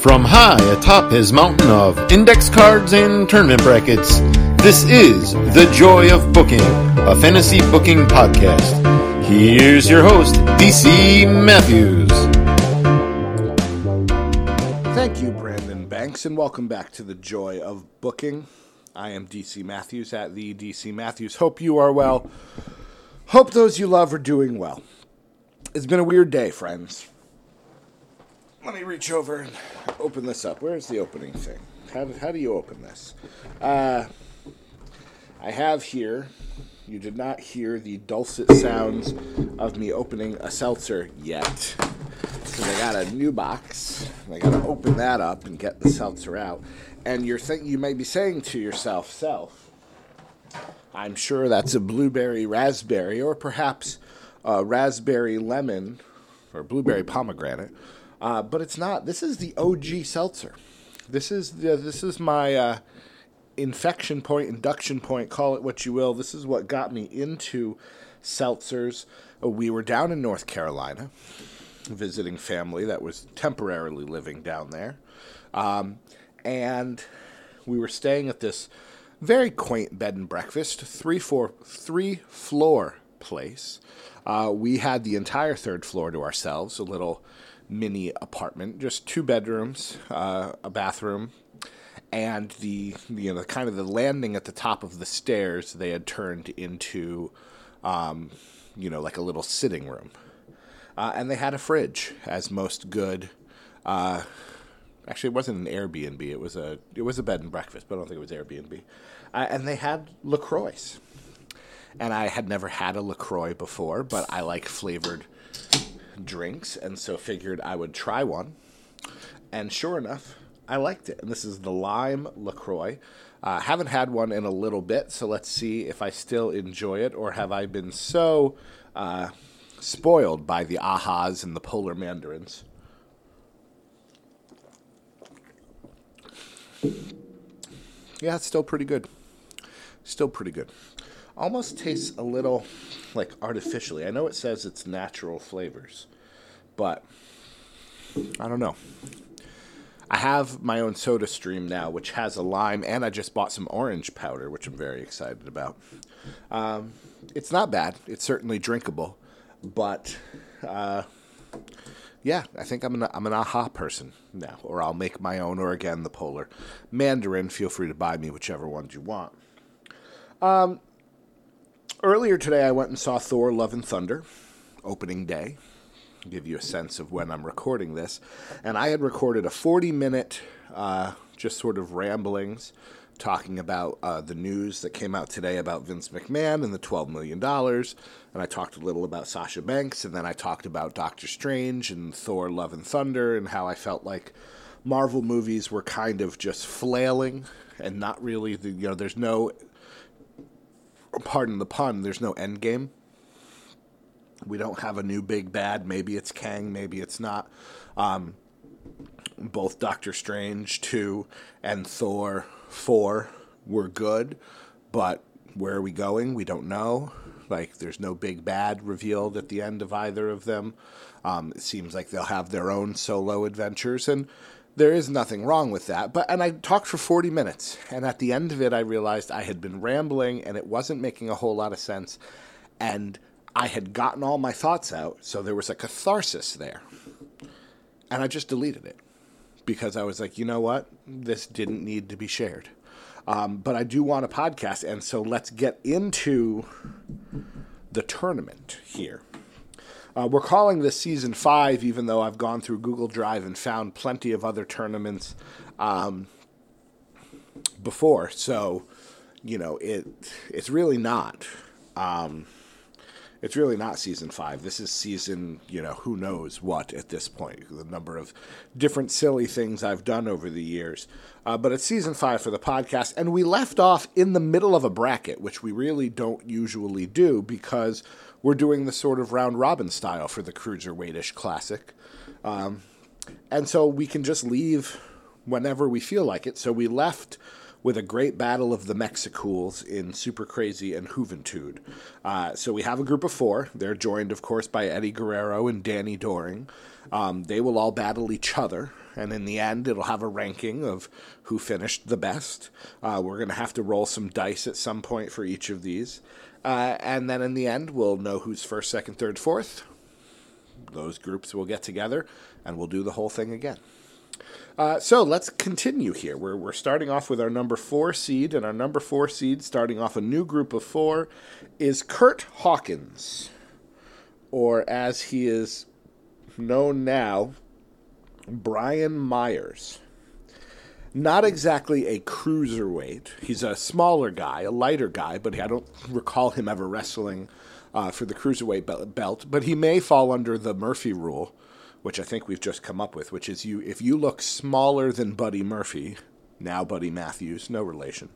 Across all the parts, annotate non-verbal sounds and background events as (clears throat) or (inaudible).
From high atop his mountain of index cards and tournament brackets, this is The Joy of Booking, a fantasy booking podcast. Here's your host, DC Matthews. Thank you, Brandon Banks, and welcome back to The Joy of Booking. I am DC Matthews at the DC Matthews. Hope you are well. Hope those you love are doing well. It's been a weird day, friends. Let me reach over and open this up. Where's the opening thing? How do, how do you open this? Uh, I have here, you did not hear the dulcet sounds of me opening a seltzer yet. So I got a new box. I got to open that up and get the seltzer out. And you're think you may be saying to yourself, self, I'm sure that's a blueberry raspberry or perhaps a raspberry lemon or blueberry pomegranate. Uh, but it's not. This is the OG seltzer. This is the, this is my uh, infection point, induction point, call it what you will. This is what got me into seltzers. Uh, we were down in North Carolina visiting family that was temporarily living down there. Um, and we were staying at this very quaint bed and breakfast, three, four, three floor place. Uh, we had the entire third floor to ourselves, a little mini apartment, just two bedrooms, uh, a bathroom, and the you know kind of the landing at the top of the stairs they had turned into, um, you know, like a little sitting room, uh, and they had a fridge, as most good. Uh, actually, it wasn't an Airbnb; it was a it was a bed and breakfast, but I don't think it was Airbnb. Uh, and they had LaCroix, and I had never had a LaCroix before, but I like flavored drinks, and so figured I would try one. And sure enough, I liked it. And this is the lime LaCroix. Uh, haven't had one in a little bit, so let's see if I still enjoy it, or have I been so uh, spoiled by the ahas and the polar mandarins? Yeah, it's still pretty good. Still pretty good. Almost tastes a little like artificially. I know it says it's natural flavors, but I don't know. I have my own soda stream now, which has a lime, and I just bought some orange powder, which I'm very excited about. Um, it's not bad. It's certainly drinkable, but uh, yeah, I think I'm an I'm an aha person now, or I'll make my own, or again the polar mandarin. Feel free to buy me whichever ones you want. Um, earlier today, I went and saw Thor: Love and Thunder, opening day give you a sense of when I'm recording this. And I had recorded a 40 minute, uh, just sort of ramblings talking about uh, the news that came out today about Vince McMahon and the $12 million. And I talked a little about Sasha Banks, and then I talked about Doctor Strange and Thor Love and Thunder and how I felt like Marvel movies were kind of just flailing and not really, the, you know, there's no, pardon the pun, there's no end game we don't have a new big bad. Maybe it's Kang, maybe it's not. Um, both Doctor Strange 2 and Thor 4 were good, but where are we going? We don't know. Like, there's no big bad revealed at the end of either of them. Um, it seems like they'll have their own solo adventures, and there is nothing wrong with that. But and I talked for 40 minutes, and at the end of it, I realized I had been rambling, and it wasn't making a whole lot of sense. And I had gotten all my thoughts out, so there was a catharsis there. And I just deleted it because I was like, you know what? This didn't need to be shared. Um, but I do want a podcast, and so let's get into the tournament here. Uh, we're calling this season five, even though I've gone through Google Drive and found plenty of other tournaments um, before. So, you know, it it's really not. Um, it's really not season five. This is season, you know, who knows what at this point. The number of different silly things I've done over the years. Uh, but it's season five for the podcast. And we left off in the middle of a bracket, which we really don't usually do because we're doing the sort of round robin style for the Cruiserweightish Classic. Um, and so we can just leave whenever we feel like it. So we left with a great battle of the Mexicools in Super Crazy and Juventud. Uh, so we have a group of four. They're joined, of course, by Eddie Guerrero and Danny Doring. Um, they will all battle each other, and in the end, it'll have a ranking of who finished the best. Uh, we're going to have to roll some dice at some point for each of these. Uh, and then in the end, we'll know who's first, second, third, fourth. Those groups will get together, and we'll do the whole thing again. Uh, so let's continue here. We're, we're starting off with our number four seed, and our number four seed, starting off a new group of four, is Kurt Hawkins, or as he is known now, Brian Myers. Not exactly a cruiserweight. He's a smaller guy, a lighter guy, but I don't recall him ever wrestling uh, for the cruiserweight belt. But he may fall under the Murphy rule which I think we've just come up with, which is you if you look smaller than Buddy Murphy, now Buddy Matthews, no relation,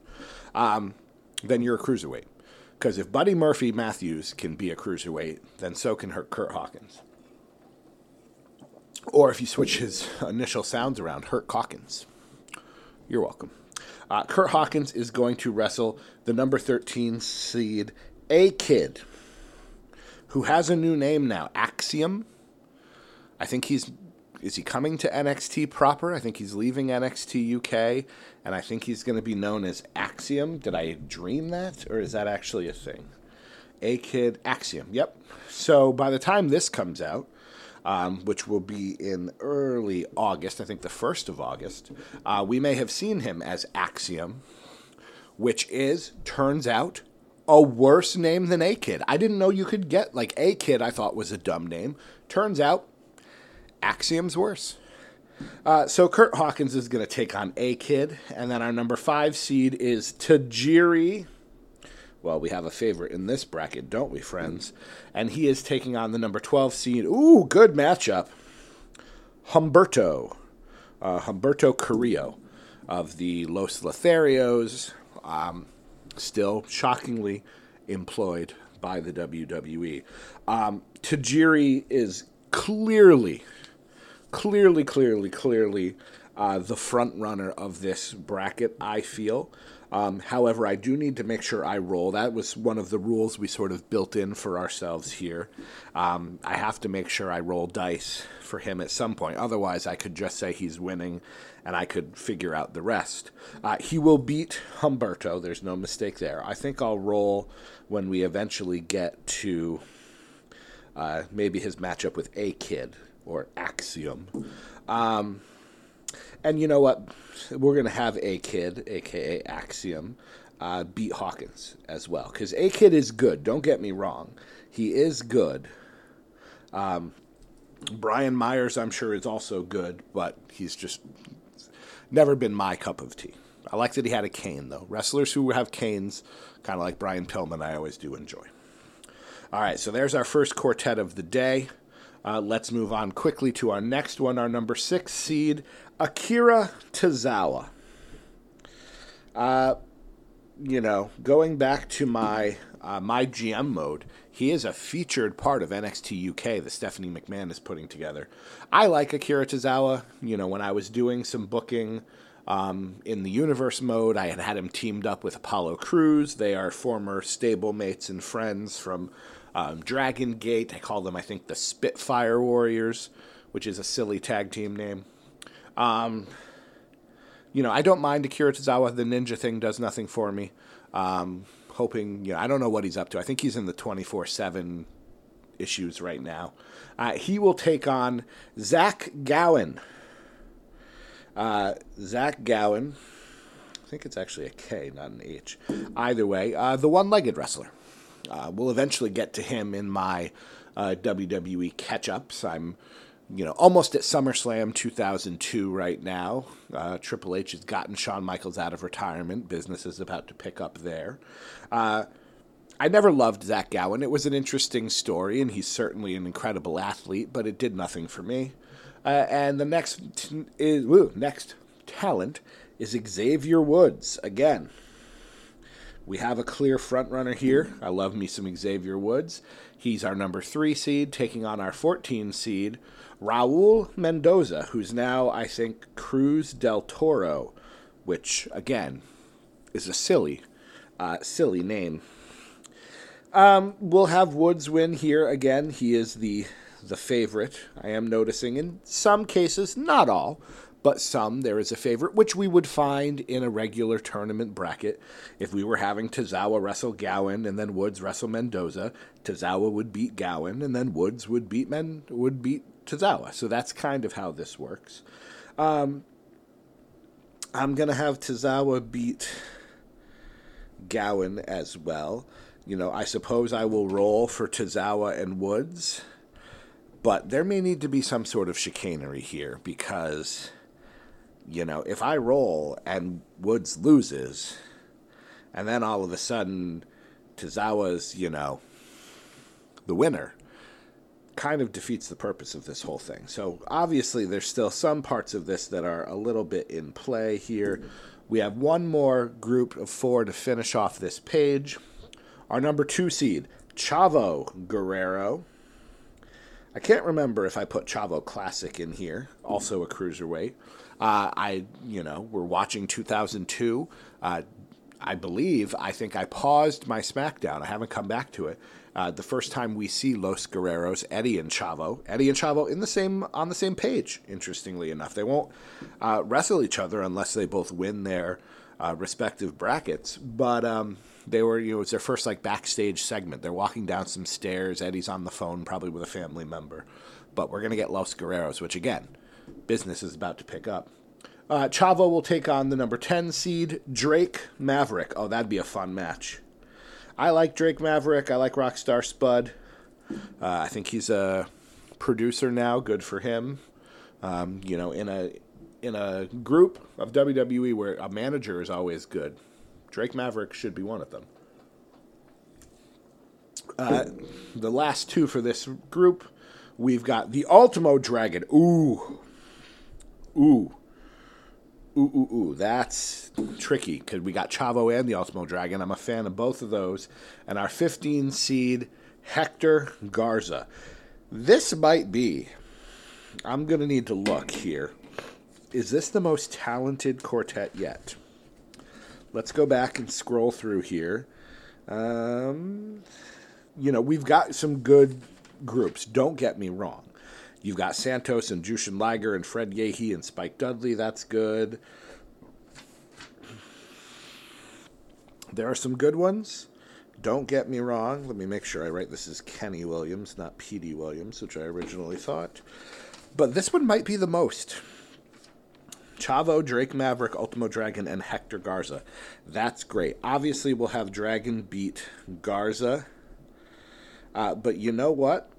um, then you're a cruiserweight. Because if Buddy Murphy Matthews can be a cruiserweight, then so can Kurt Hawkins. Or if you switch his initial sounds around, Hurt Hawkins. You're welcome. Uh, Kurt Hawkins is going to wrestle the number 13 seed A Kid, who has a new name now, Axiom. I think he's is he coming to NXT proper? I think he's leaving NXT UK, and I think he's going to be known as Axiom. Did I dream that, or is that actually a thing? A Kid Axiom. Yep. So by the time this comes out, um, which will be in early August, I think the first of August, uh, we may have seen him as Axiom, which is turns out a worse name than A Kid. I didn't know you could get like A Kid. I thought was a dumb name. Turns out Axiom's worse. Uh, so Kurt Hawkins is going to take on A Kid, and then our number five seed is Tajiri. Well, we have a favorite in this bracket, don't we, friends? And he is taking on the number 12 seed. Ooh, good matchup. Humberto. Uh, Humberto Carrillo of the Los Lotharios. Um, still shockingly employed by the WWE. Um, Tajiri is clearly clearly, clearly, clearly uh, the front runner of this bracket, I feel. Um, however, I do need to make sure I roll. That was one of the rules we sort of built in for ourselves here. Um, I have to make sure I roll dice for him at some point. Otherwise, I could just say he's winning and I could figure out the rest. Uh, he will beat Humberto. There's no mistake there. I think I'll roll when we eventually get to uh, maybe his matchup with A Kid or Axiom. Um, and you know what? We're going to have A Kid, aka Axiom, uh, beat Hawkins as well. Because A Kid is good. Don't get me wrong. He is good. Um, Brian Myers, I'm sure, is also good, but he's just never been my cup of tea. I like that he had a cane, though. Wrestlers who have canes, kind of like Brian Pillman, I always do enjoy. All right, so there's our first quartet of the day. Uh, let's move on quickly to our next one, our number six seed, Akira Tozawa. Uh, you know, going back to my uh, my GM mode, he is a featured part of NXT UK that Stephanie McMahon is putting together. I like Akira Tozawa. You know, when I was doing some booking um, in the universe mode, I had had him teamed up with Apollo Crews. They are former stablemates and friends from um, Dragon Gate. I call them, I think, the Spitfire Warriors, which is a silly tag team name. Um, you know, I don't mind Akira Tozawa. The ninja thing does nothing for me. Um, hoping, you know, I don't know what he's up to. I think he's in the 24 7 issues right now. Uh, he will take on Zach Gowen. Uh, Zach Gowen, I think it's actually a K, not an H. Either way, uh, the one legged wrestler. Uh, we'll eventually get to him in my uh, WWE catch ups. I'm, you know, almost at SummerSlam 2002 right now. Uh, Triple H has gotten Shawn Michaels out of retirement. Business is about to pick up there. Uh, I never loved Zach Gowen. It was an interesting story, and he's certainly an incredible athlete, but it did nothing for me. Uh, and the next t- is woo, next talent is Xavier Woods again. We have a clear front runner here. I love me some Xavier Woods. He's our number three seed, taking on our 14 seed, Raul Mendoza, who's now, I think, Cruz del Toro, which, again, is a silly, uh, silly name. Um, we'll have Woods win here again. He is the the favorite. I am noticing in some cases, not all, but some there is a favorite, which we would find in a regular tournament bracket. If we were having Tozawa wrestle Gowen and then Woods wrestle Mendoza, Tozawa would beat Gowen and then Woods would beat Men would beat Tozawa. So that's kind of how this works. Um, I'm gonna have Tozawa beat Gowen as well. You know, I suppose I will roll for Tozawa and Woods, but there may need to be some sort of chicanery here because you know, if I roll and Woods loses, and then all of a sudden Tozawa's, you know, the winner, kind of defeats the purpose of this whole thing. So obviously, there's still some parts of this that are a little bit in play here. We have one more group of four to finish off this page. Our number two seed, Chavo Guerrero. I can't remember if I put Chavo Classic in here, also a cruiserweight. Uh, I, you know, we're watching 2002. Uh, I believe, I think I paused my SmackDown. I haven't come back to it. Uh, the first time we see Los Guerreros, Eddie and Chavo, Eddie and Chavo in the same on the same page. Interestingly enough, they won't uh, wrestle each other unless they both win their uh, respective brackets. But um, they were, you know, it's their first like backstage segment. They're walking down some stairs. Eddie's on the phone, probably with a family member. But we're gonna get Los Guerreros, which again, business is about to pick up. Uh, Chavo will take on the number 10 seed, Drake Maverick. Oh, that'd be a fun match. I like Drake Maverick. I like Rockstar Spud. Uh, I think he's a producer now. Good for him. Um, you know, in a in a group of WWE where a manager is always good, Drake Maverick should be one of them. Uh, the last two for this group, we've got the Ultimo Dragon. Ooh, ooh, ooh, ooh, ooh. That's tricky because we got Chavo and the Ultimo Dragon. I'm a fan of both of those. And our 15 seed, Hector Garza. This might be, I'm going to need to look here. Is this the most talented quartet yet? Let's go back and scroll through here. Um, you know, we've got some good groups, don't get me wrong. You've got Santos and Jushin Liger and Fred Yehi and Spike Dudley. That's good. There are some good ones. Don't get me wrong. Let me make sure I write this as Kenny Williams, not P.D. Williams, which I originally thought. But this one might be the most. Chavo, Drake Maverick, Ultimo Dragon, and Hector Garza. That's great. Obviously, we'll have Dragon beat Garza. Uh, but you know what?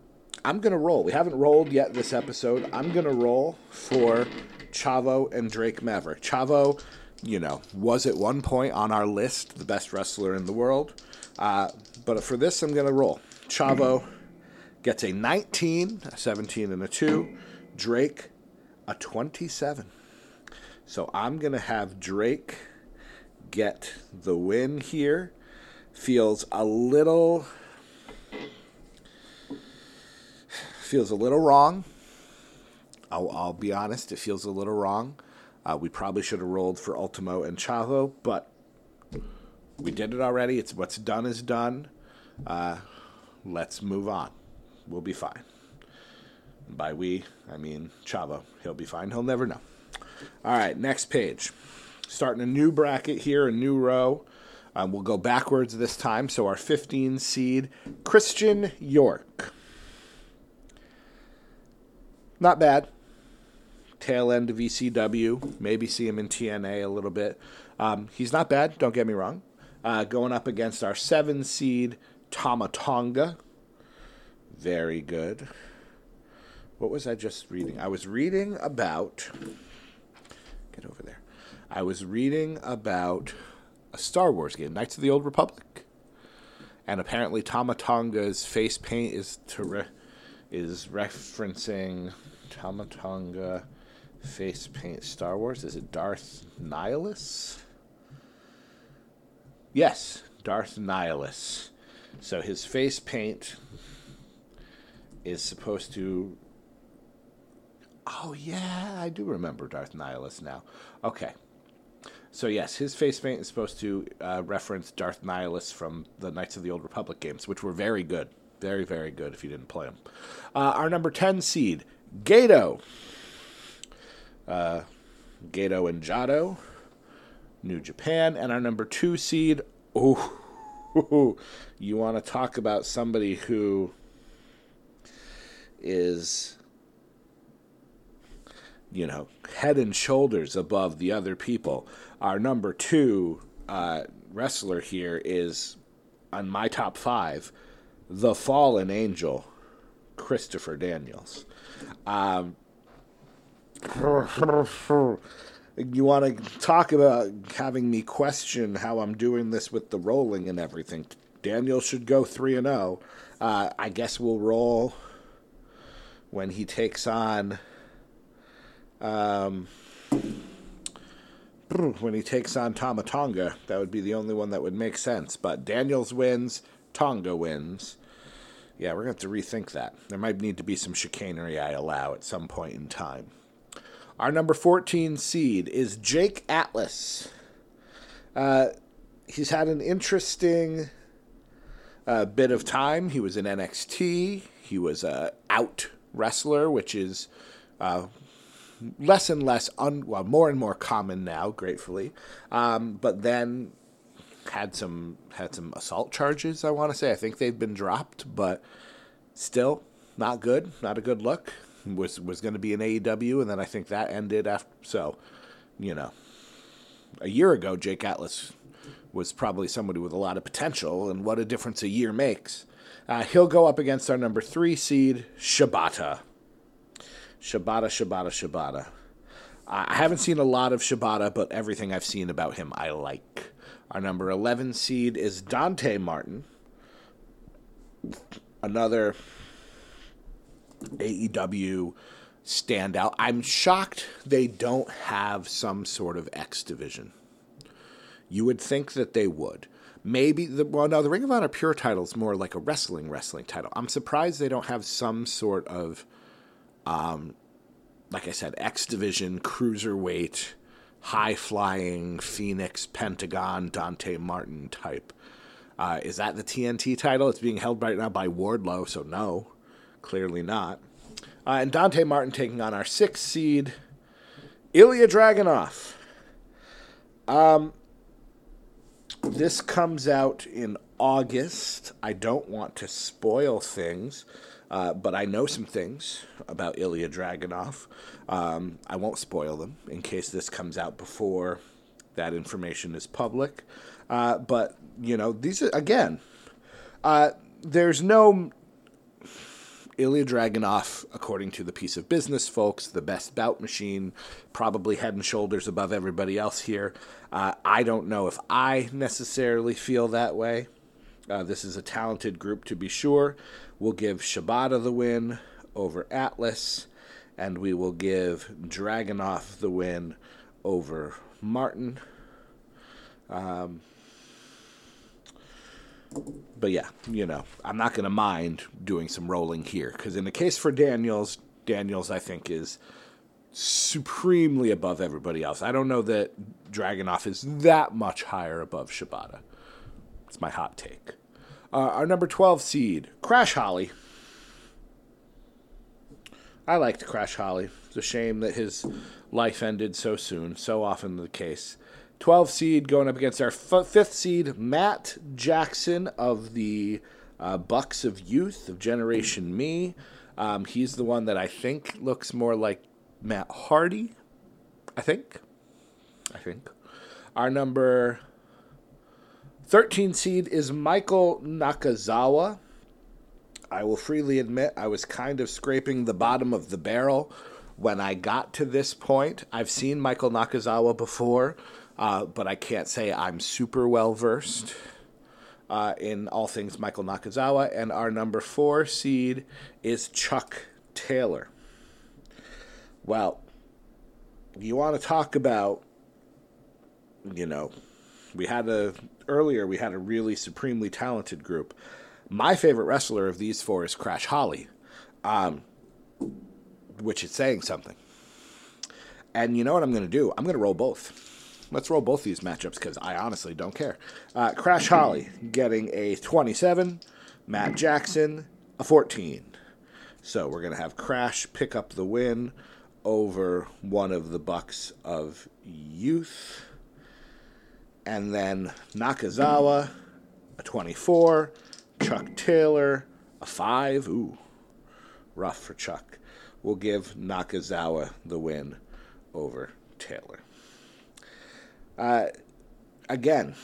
I'm going to roll. We haven't rolled yet this episode. I'm going to roll for Chavo and Drake Maverick. Chavo, you know, was at one point on our list the best wrestler in the world. Uh, but for this, I'm going to roll. Chavo gets a 19, a 17, and a 2. Drake, a 27. So I'm going to have Drake get the win here. Feels a little feels a little wrong. I'll, I'll be honest, it feels a little wrong. Uh, we probably should have rolled for Ultimo and Chavo, but we did it already. It's what's done is done. Uh, let's move on. We'll be fine. By we, I mean Chavo. He'll be fine. He'll never know. All right, next page. Starting a new bracket here, a new row. Um, we'll go backwards this time. So our 15 seed, Christian York. Not bad. Tail end of ECW. Maybe see him in TNA a little bit. Um, he's not bad, don't get me wrong. Uh, going up against our seven seed, Tama Tonga. Very good. What was I just reading? I was reading about. Get over there. I was reading about a Star Wars game, Knights of the Old Republic. And apparently, Tama Tonga's face paint is re- is referencing Tama Tonga face paint Star Wars. Is it Darth Nihilus? Yes, Darth Nihilus. So his face paint is supposed to. Oh, yeah, I do remember Darth Nihilus now. Okay. So yes, his face paint is supposed to uh, reference Darth Nihilus from the Knights of the Old Republic games, which were very good, very very good. If you didn't play them, uh, our number ten seed, Gedo. Uh, Gedo and Jado, New Japan, and our number two seed. Oh, (laughs) you want to talk about somebody who is you know, head and shoulders above the other people. Our number two uh, wrestler here is on my top five, the fallen angel, Christopher Daniels. Um, you want to talk about having me question how I'm doing this with the rolling and everything? Daniel should go three and zero. Uh, I guess we'll roll when he takes on um, when he takes on Tama Tonga, that would be the only one that would make sense. But Daniels wins, Tonga wins. Yeah, we're going to have to rethink that. There might need to be some chicanery I allow at some point in time. Our number 14 seed is Jake Atlas. Uh, he's had an interesting uh, bit of time. He was in NXT. He was a out wrestler, which is uh, less and less, un, well, more and more common now, gratefully. Um, but then had some had some assault charges. I want to say I think they've been dropped, but still not good. Not a good look. Was was going to be an AEW, and then I think that ended after. So, you know, a year ago, Jake Atlas was probably somebody with a lot of potential, and what a difference a year makes. Uh, he'll go up against our number three seed, Shibata. Shibata, Shibata, Shibata. I haven't seen a lot of Shibata, but everything I've seen about him I like. Our number 11 seed is Dante Martin. Another AEW standout. I'm shocked they don't have some sort of X division. You would think that they would. Maybe the well, no, the Ring of Honor Pure title is more like a wrestling wrestling title. I'm surprised they don't have some sort of um, like I said, X Division, Cruiserweight, high flying, Phoenix, Pentagon, Dante Martin type. Uh, is that the TNT title? It's being held right now by Wardlow, so no, clearly not. Uh, and Dante Martin taking on our sixth seed, Ilya Dragunov. Um, this comes out in August. I don't want to spoil things. Uh, but I know some things about Ilya Dragunov. Um, I won't spoil them in case this comes out before that information is public. Uh, but, you know, these are, again, uh, there's no Ilya Dragunov, according to the piece of business folks, the best bout machine, probably head and shoulders above everybody else here. Uh, I don't know if I necessarily feel that way. Uh, this is a talented group to be sure. We'll give Shibata the win over Atlas, and we will give Dragunov the win over Martin. Um, but yeah, you know, I'm not going to mind doing some rolling here because in the case for Daniels, Daniels I think is supremely above everybody else. I don't know that Dragunov is that much higher above Shibata. It's my hot take. Uh, our number 12 seed, Crash Holly. I liked Crash Holly. It's a shame that his life ended so soon, so often the case. 12 seed going up against our f- fifth seed, Matt Jackson of the uh, Bucks of Youth of Generation Me. Um, he's the one that I think looks more like Matt Hardy. I think. I think. Our number 13 seed is Michael Nakazawa. I will freely admit I was kind of scraping the bottom of the barrel when I got to this point. I've seen Michael Nakazawa before, uh, but I can't say I'm super well versed uh, in all things Michael Nakazawa. And our number four seed is Chuck Taylor. Well, you want to talk about, you know, we had a earlier we had a really supremely talented group. My favorite wrestler of these four is Crash Holly, um, which is saying something. And you know what I'm going to do? I'm going to roll both. let's roll both these matchups because I honestly don't care. Uh, Crash Holly getting a 27, Matt Jackson a 14. So we're gonna have Crash pick up the win over one of the Bucks of Youth, and then Nakazawa a 24, Chuck Taylor a five. Ooh, rough for Chuck. We'll give Nakazawa the win over Taylor. Uh, again,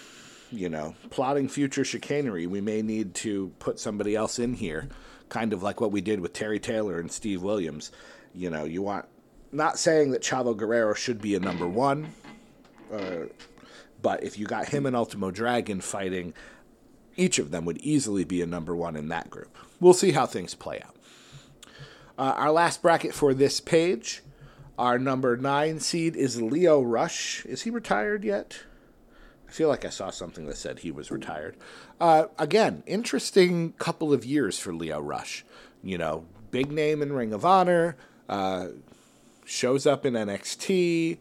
you know, plotting future chicanery, we may need to put somebody else in here, kind of like what we did with Terry Taylor and Steve Williams. You know, you want, not saying that Chavo Guerrero should be a number one, uh, but if you got him and Ultimo Dragon fighting, each of them would easily be a number one in that group. We'll see how things play out. Uh, our last bracket for this page our number nine seed is Lio Rush. Is he retired yet? I feel like I saw something that said he was retired. Uh, again, interesting couple of years for Lio Rush. You know, big name in Ring of Honor, uh, shows up in NXT,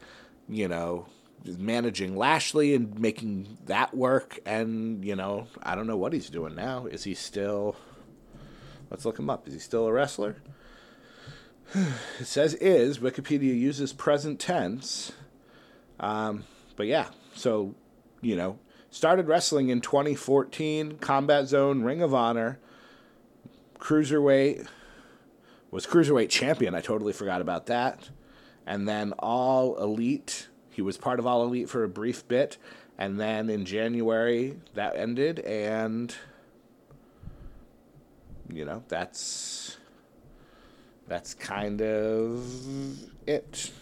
you know, managing Lashley and making that work. And, you know, I don't know what he's doing now. Is he still. Let's look him up. Is he still a wrestler? (sighs) it says is. Wikipedia uses present tense. Um, but yeah, so, you know, started wrestling in 2014, Combat Zone, Ring of Honor, Cruiserweight, was Cruiserweight champion. I totally forgot about that. And then All Elite. He was part of All Elite for a brief bit. And then in January, that ended. And, you know, that's that's kind of it.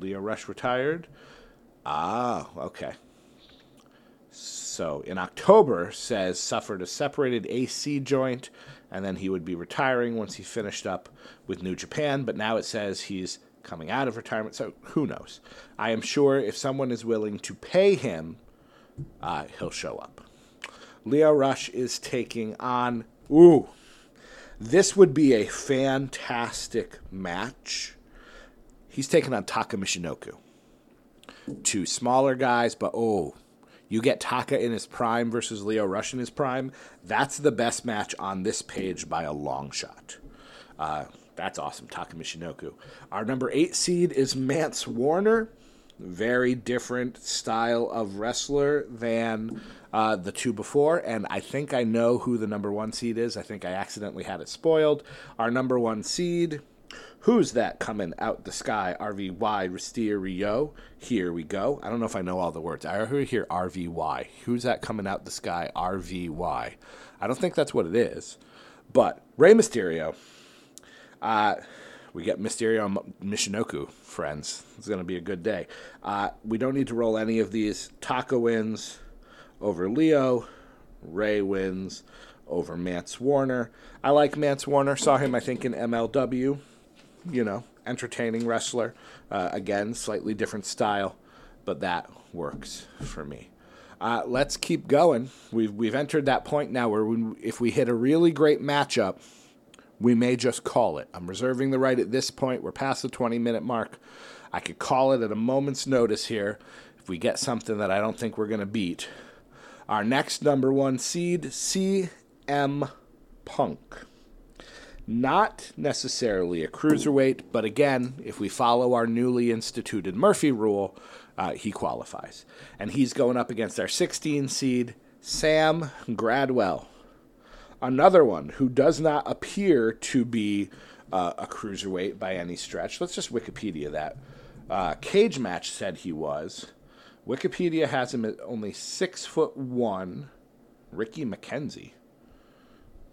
Lio Rush retired. Ah, okay. So in October, says suffered a separated AC joint, and then he would be retiring once he finished up with New Japan. But now it says he's coming out of retirement. So who knows? I am sure if someone is willing to pay him, uh, he'll show up. Lio Rush is taking on. Ooh, this would be a fantastic match. He's taking on Taka Michinoku. Two smaller guys, but oh, you get Taka in his prime versus Lio Rush in his prime. That's the best match on this page by a long shot. Uh, that's awesome, Taka Michinoku. Our number eight seed is Mance Warner. Very different style of wrestler than uh, the two before, and I think I know who the number one seed is. I think I accidentally had it spoiled. Our number one seed, who's that coming out the sky? RVY Rio. Here we go. I don't know if I know all the words. I hear RVY. Who's that coming out the sky? RVY. I don't think that's what it is, but Rey Mysterio. Uh, we get Mysterio and Michinoku, friends. It's going to be a good day. Uh, we don't need to roll any of these. Taka wins over Lio. Rey wins over Mance Warner. I like Mance Warner. Saw him, I think, in MLW. You know, entertaining wrestler. Uh, again, slightly different style, but that works for me. Uh, let's keep going. We've we've entered that point now where we, if we hit a really great matchup, we may just call it. I'm reserving the right at this point. We're past the 20 minute mark. I could call it at a moment's notice here if we get something that I don't think we're going to beat. Our next number one seed, CM Punk. Not necessarily a cruiserweight, but again, if we follow our newly instituted Murphy rule, uh, he qualifies. And he's going up against our 16 seed, Sam Gradwell. Another one who does not appear to be uh, a cruiserweight by any stretch. Let's just Wikipedia that. Uh, Cage Match said he was. Wikipedia has him at only six foot one. Ricky McKenzie.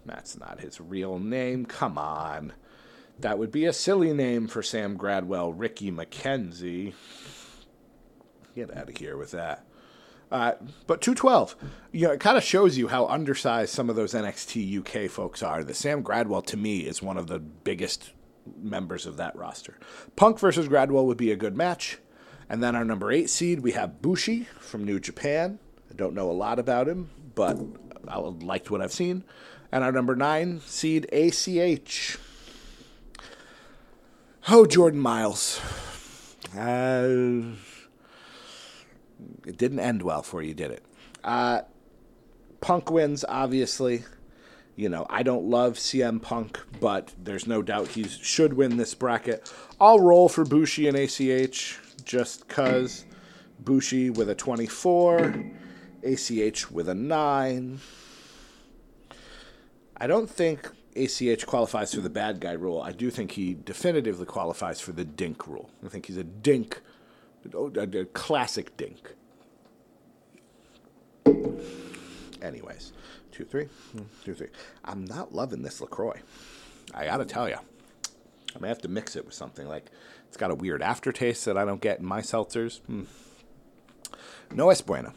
That's not his real name. Come on. That would be a silly name for Sam Gradwell, Ricky McKenzie. Get out of here with that. Uh, but 212, you know, it kind of shows you how undersized some of those NXT UK folks are. The Sam Gradwell, to me, is one of the biggest members of that roster. Punk versus Gradwell would be a good match. And then our number eight seed, we have Bushi from New Japan. I don't know a lot about him, but I liked what I've seen. And our number nine seed, ACH. Oh, Jordan Miles. Uh, it didn't end well for you, did it? Uh, Punk wins, obviously. You know, I don't love CM Punk, but there's no doubt he should win this bracket. I'll roll for Bushi and ACH just because Bushi with a 24, ACH with a 9. I don't think ACH qualifies for the bad guy rule. I do think he definitively qualifies for the dink rule. I think he's a dink, a, classic dink. Anyways, two, three, two, three. I'm not loving this LaCroix. I gotta tell you. I may have to mix it with something. Like, it's got a weird aftertaste that I don't get in my seltzers. Hmm. No es bueno.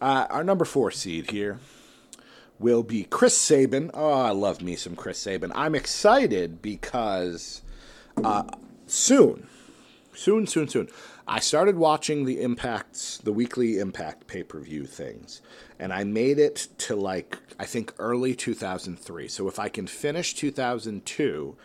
Uh, our number four seed here will be Chris Sabin. Oh, I love me some Chris Sabin. I'm excited because uh, soon, soon, soon, soon, I started watching the Impacts, the weekly Impact pay per view things, and I made it to like, I think early 2003. So if I can finish 2002,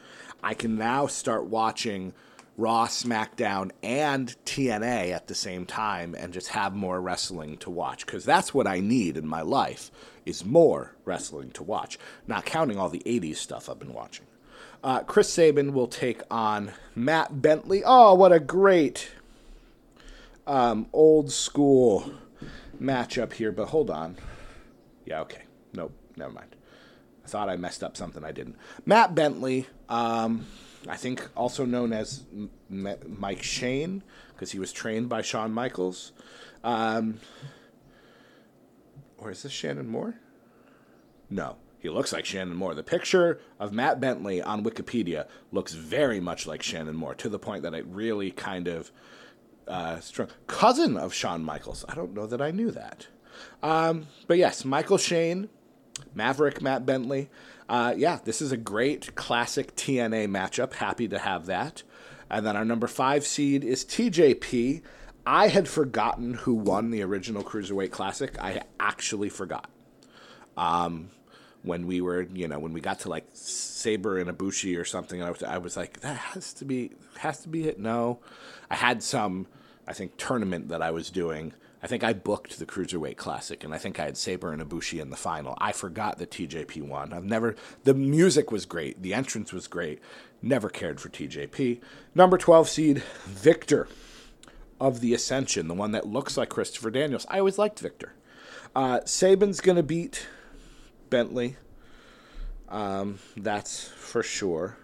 I can now start watching Raw, SmackDown, and TNA at the same time and just have more wrestling to watch because that's what I need in my life is more wrestling to watch, not counting all the 80s stuff I've been watching. Uh, Chris Sabin will take on Matt Bentley. Oh, what a great um, old school matchup here, but hold on. Yeah, okay. Nope, never mind. I thought I messed up something I didn't. Matt Bentley. Um, I think also known as M- Mike Shane, because he was trained by Shawn Michaels. Um, or is this Shannon Moore? No, he looks like Shannon Moore. The picture of Matt Bentley on Wikipedia looks very much like Shannon Moore, to the point that it really kind of uh. Cousin of Shawn Michaels. I don't know that I knew that. Um, but yes, Michael Shane, Maverick Matt Bentley. Uh, yeah, this is a great classic TNA matchup. Happy to have that. And then our number five seed is TJP. I had forgotten who won the original Cruiserweight Classic. I actually forgot. Um, when we were, you know, when we got to like Sabre and Ibushi or something, I was, I was like, that has to be, has to be it. No, I had some, I think, tournament that I was doing I think I booked the Cruiserweight Classic, and I think I had Sabre and Ibushi in the final. I forgot that TJP won. I've never. The music was great. The entrance was great. Never cared for TJP. Number 12 seed, Victor of the Ascension, the one that looks like Christopher Daniels. I always liked Victor. Uh, Sabin's going to beat Bentley. Um, that's for sure.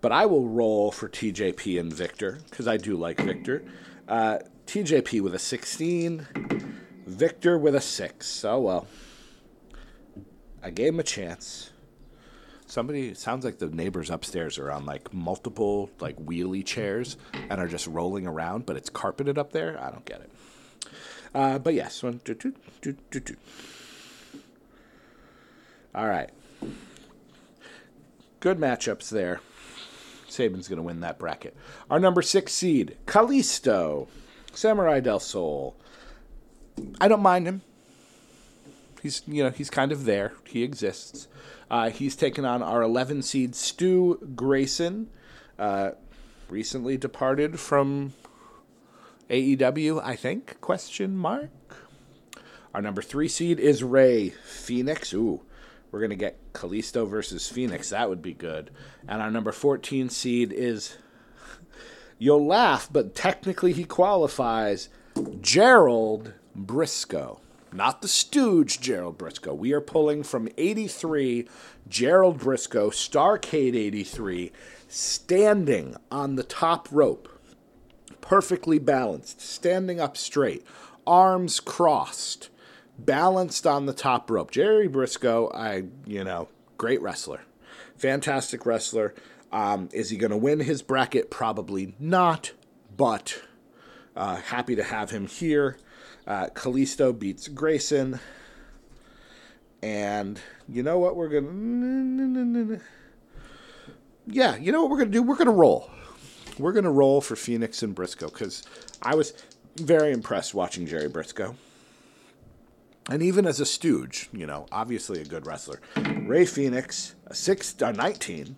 But I will roll for TJP and Victor because I do like Victor. Uh, TJP with a 16, Victor with a 6. Oh well. I gave him a chance. Somebody sounds like the neighbors upstairs are on like multiple like wheelie chairs and are just rolling around, but it's carpeted up there. I don't get it. Uh, but yes, one, two, two, two, two, two. All right. Good matchups there. Sabin's going to win that bracket. Our number six seed, Kalisto. Samurai del Sol. I don't mind him. He's you know he's kind of there. He exists. Uh, he's taken on our 11 seed Stu Grayson, uh, recently departed from AEW. I think question mark. Our number three seed is Ray Phoenix. Ooh, we're gonna get Kalisto versus Phoenix. That would be good. And our number 14 seed is You'll laugh, but technically he qualifies. Gerald Briscoe. Not the stooge Gerald Briscoe. We are pulling from 83 Gerald Briscoe, Starcade 83, standing on the top rope, perfectly balanced, standing up straight, arms crossed, balanced on the top rope. Jerry Briscoe, I, you know, great wrestler, fantastic wrestler. Um, is he going to win his bracket? Probably not, but uh, happy to have him here. Uh, Kalisto beats Grayson. And you know what we're to. Yeah, you know what we're to do? We're to roll. We're to roll for Phoenix and Briscoe because I was very impressed watching Jerry Briscoe. And even as a stooge, you know, obviously a good wrestler. Ray Phoenix, a six, a 19,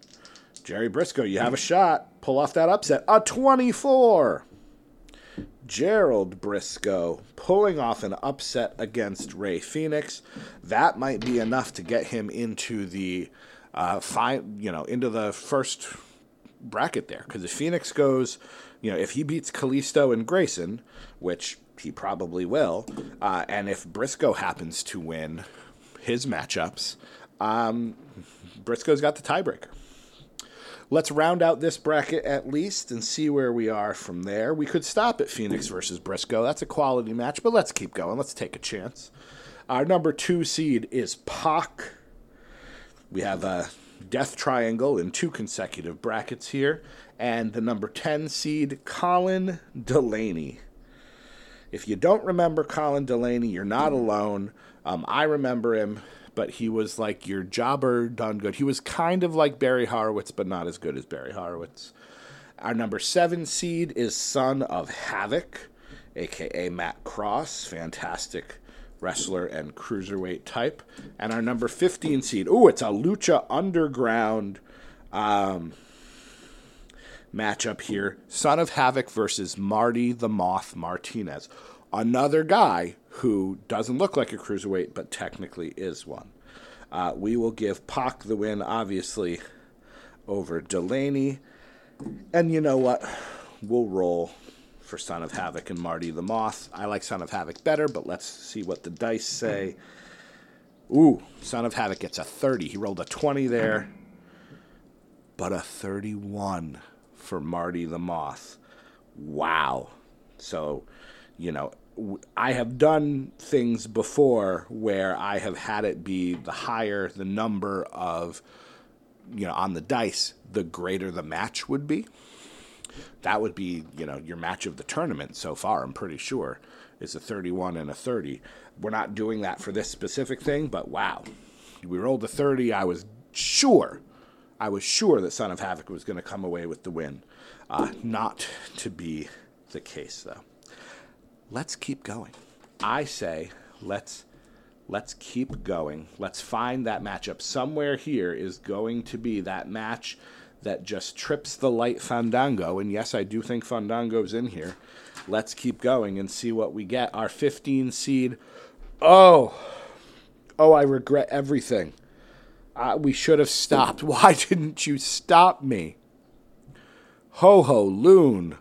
Jerry Briscoe, you have a shot. Pull off that upset. A 24. Gerald Briscoe pulling off an upset against Ray Phoenix. That might be enough to get him into the uh, fi- you know, into the first bracket there. Because if Phoenix goes, you know, if he beats Kalisto and Grayson, which he probably will, uh, and if Briscoe happens to win his matchups, um, Briscoe's got the tiebreaker. Let's round out this bracket at least and see where we are from there. We could stop at Phoenix versus Briscoe. That's a quality match, but let's keep going. Let's take a chance. Our number two seed is Pac. We have a death triangle in two consecutive brackets here. And the number 10 seed, Colin Delaney. If you don't remember Colin Delaney, you're not alone. Um, I remember him but he was like your jobber done good. He was kind of like Barry Horowitz, but not as good as Barry Horowitz. Our number seven seed is Son of Havoc, aka Matt Cross, fantastic wrestler and cruiserweight type. And our number 15 seed, oh, it's a Lucha Underground um, matchup here Son of Havoc versus Marty the Moth Martinez. Another guy who doesn't look like a cruiserweight, but technically is one. Uh, we will give Pac the win, obviously, over Delaney. And you know what? We'll roll for Son of Havoc and Marty the Moth. I like Son of Havoc better, but let's see what the dice say. Ooh, Son of Havoc gets a 30. He rolled a 20 there, but a 31 for Marty the Moth. Wow. So, you know, I have done things before where I have had it be the higher the number of, you know, on the dice, the greater the match would be. That would be, you know, your match of the tournament so far, I'm pretty sure, is a 31 and a 30. We're not doing that for this specific thing, but wow. We rolled a 30. I was sure, I was sure that Son of Havoc was going to come away with the win. Uh, not to be the case, though let's keep going. I say let's let's keep going. Let's find that matchup. Somewhere here is going to be that match that just trips the light Fandango. And yes, I do think Fandango's in here. Let's keep going and see what we get. Our 15 seed. Oh, oh, I regret everything. Uh, we should have stopped. (laughs) Why didn't you stop me? Ho Ho Lun.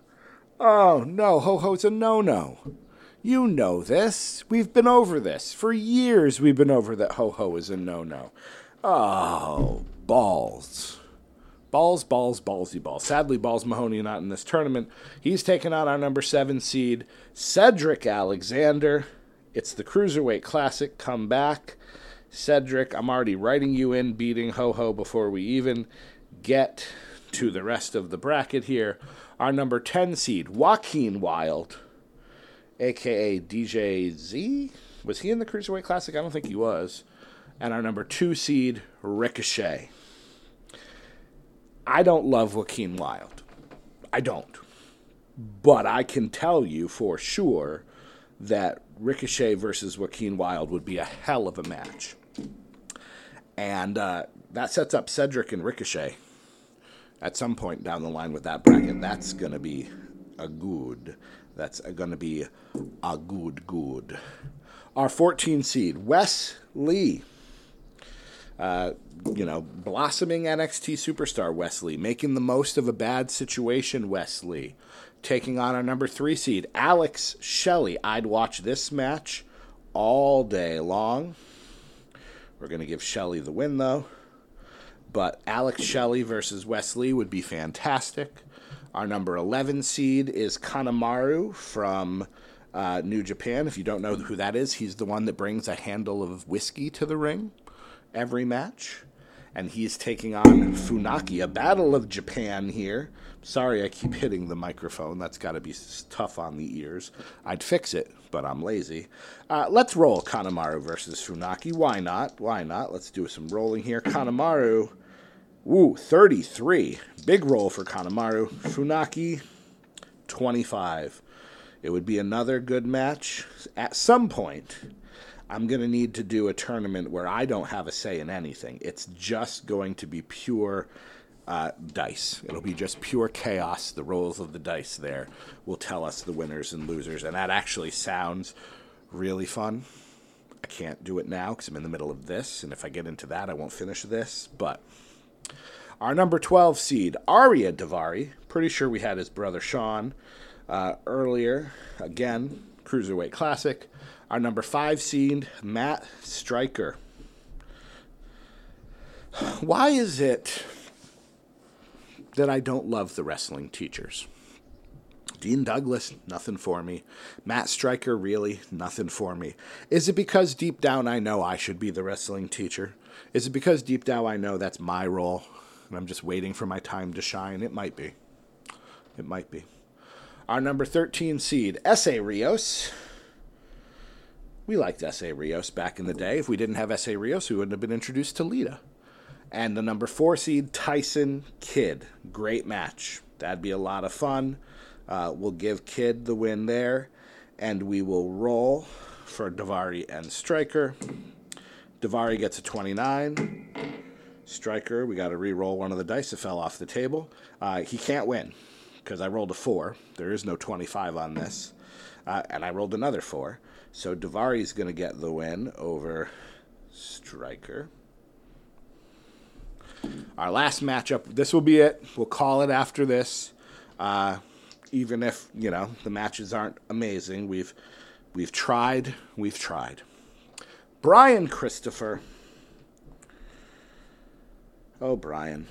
Oh, no, Ho Ho's a no no. You know this. We've been over this. For years, we've been over that Ho Ho is a no no. Oh, balls. Balls, balls, ballsy balls. Sadly, Balls Mahoney not in this tournament. He's taken on our number seven seed, Cedric Alexander. It's the Cruiserweight Classic. Come back. Cedric, I'm already writing you in, beating Ho Ho before we even get to the rest of the bracket here. Our number 10 seed, Joaquin Wilde, aka DJ Z. Was he in the Cruiserweight Classic? I don't think he was. And our number two seed, Ricochet. I don't love Joaquin Wilde. I don't. But I can tell you for sure that Ricochet versus Joaquin Wilde would be a hell of a match. And uh, that sets up Cedric and Ricochet at some point down the line with that bracket. That's going to be a good. That's going to be a good, good. Our 14 seed, Wes Lee. Uh, you know, blossoming NXT superstar Wes Lee, making the most of a bad situation, Wes Lee, Taking on our number three seed, Alex Shelley. I'd watch this match all day long. We're going to give Shelley the win, though. But Alex Shelley versus Wes Lee would be fantastic. Our number 11 seed is Kanemaru from uh, New Japan. If you don't know who that is, he's the one that brings a handle of whiskey to the ring every match. And he's taking on Funaki, a battle of Japan here. Sorry, I keep hitting the microphone. That's got to be tough on the ears. I'd fix it, but I'm lazy. Uh, let's roll Kanemaru versus Funaki. Why not? Why not? Let's do some rolling here. (clears throat) Kanemaru Ooh, 33. Big roll for Kanemaru. Funaki, 25. It would be another good match. At some point, I'm going to need to do a tournament where I don't have a say in anything. It's just going to be pure uh, dice. It'll be just pure chaos. The rolls of the dice there will tell us the winners and losers, and that actually sounds really fun. I can't do it now because I'm in the middle of this, and if I get into that, I won't finish this. But our number 12 seed, Ariya Daivari, pretty sure we had his brother Sean uh, earlier. Again, Cruiserweight Classic. Our number 5 seed, Matt Striker. Why is it that I don't love the wrestling teachers? Dean Douglas, nothing for me. Matt Striker, really, nothing for me. Is it because deep down I know I should be the wrestling teacher? Is it because deep down I know that's my role and I'm just waiting for my time to shine? It might be. It might be. Our number 13 seed, Essa Rios. We liked Essa Rios back in the day. If we didn't have Essa Rios, we wouldn't have been introduced to Lita. And the number four seed, Tyson Kidd. Great match. That'd be a lot of fun. Uh, we'll give Kidd the win there, and we will roll for Daivari and Striker. Daivari gets a 29. Striker, we got to re-roll one of the dice that fell off the table. Uh, he can't win because I rolled a four. There is no 25 on this, uh, and I rolled another four. So Daivari's going to get the win over Striker. Our last matchup. This will be it. We'll call it after this. Uh, even if you know the matches aren't amazing, we've we've tried. We've tried. Brian Christopher. Oh, Brian.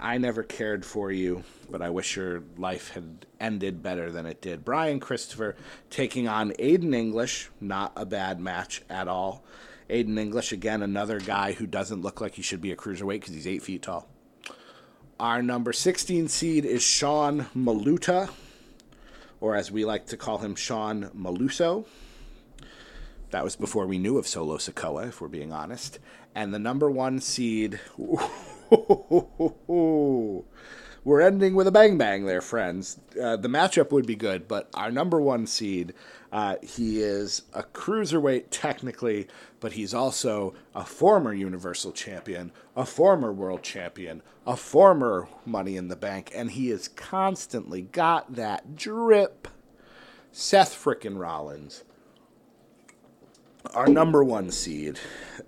I never cared for you, but I wish your life had ended better than it did. Brian Christopher taking on Aiden English. Not a bad match at all. Aiden English, again, another guy who doesn't look like he should be a cruiserweight because he's eight feet tall. Our number 16 seed is Sean Maluta, or as we like to call him, Sean Maluso. That was before we knew of Solo Sikoa, if we're being honest. And the number one seed. (laughs) We're ending with a bang bang there, friends. Uh, the matchup would be good, but our number one seed, uh, he is a cruiserweight technically, but he's also a former Universal Champion, a former World Champion, a former Money in the Bank, and he has constantly got that drip. Seth frickin' Rollins, our number one seed,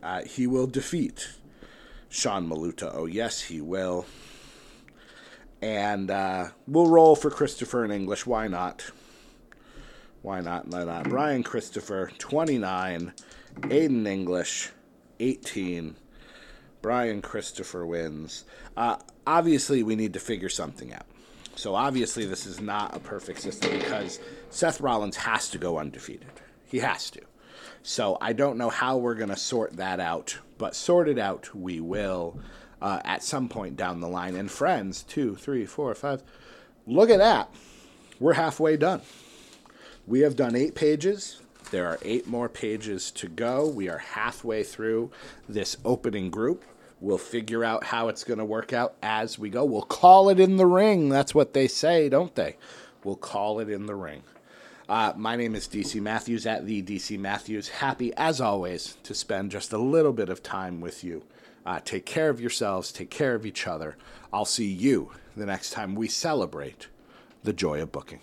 uh, he will defeat Sean Maluta. Oh, yes, he will. And uh, we'll roll for Christopher in English. Why not? Why not? Why not? Brian Christopher, 29. Aiden English, 18. Brian Christopher wins. Uh, obviously, we need to figure something out. So, obviously, this is not a perfect system because Seth Rollins has to go undefeated. He has to. So, I don't know how we're going to sort that out, but sort it out we will uh, at some point down the line. And friends, two, three, four, five. Look at that. We're halfway done. We have done eight pages. There are eight more pages to go. We are halfway through this opening group. We'll figure out how it's going to work out as we go. We'll call it in the ring. That's what they say, don't they? We'll call it in the ring. Uh, my name is DC Matthews at the DC Matthews. Happy, as always, to spend just a little bit of time with you. Uh, take care of yourselves, take care of each other. I'll see you the next time we celebrate the joy of booking.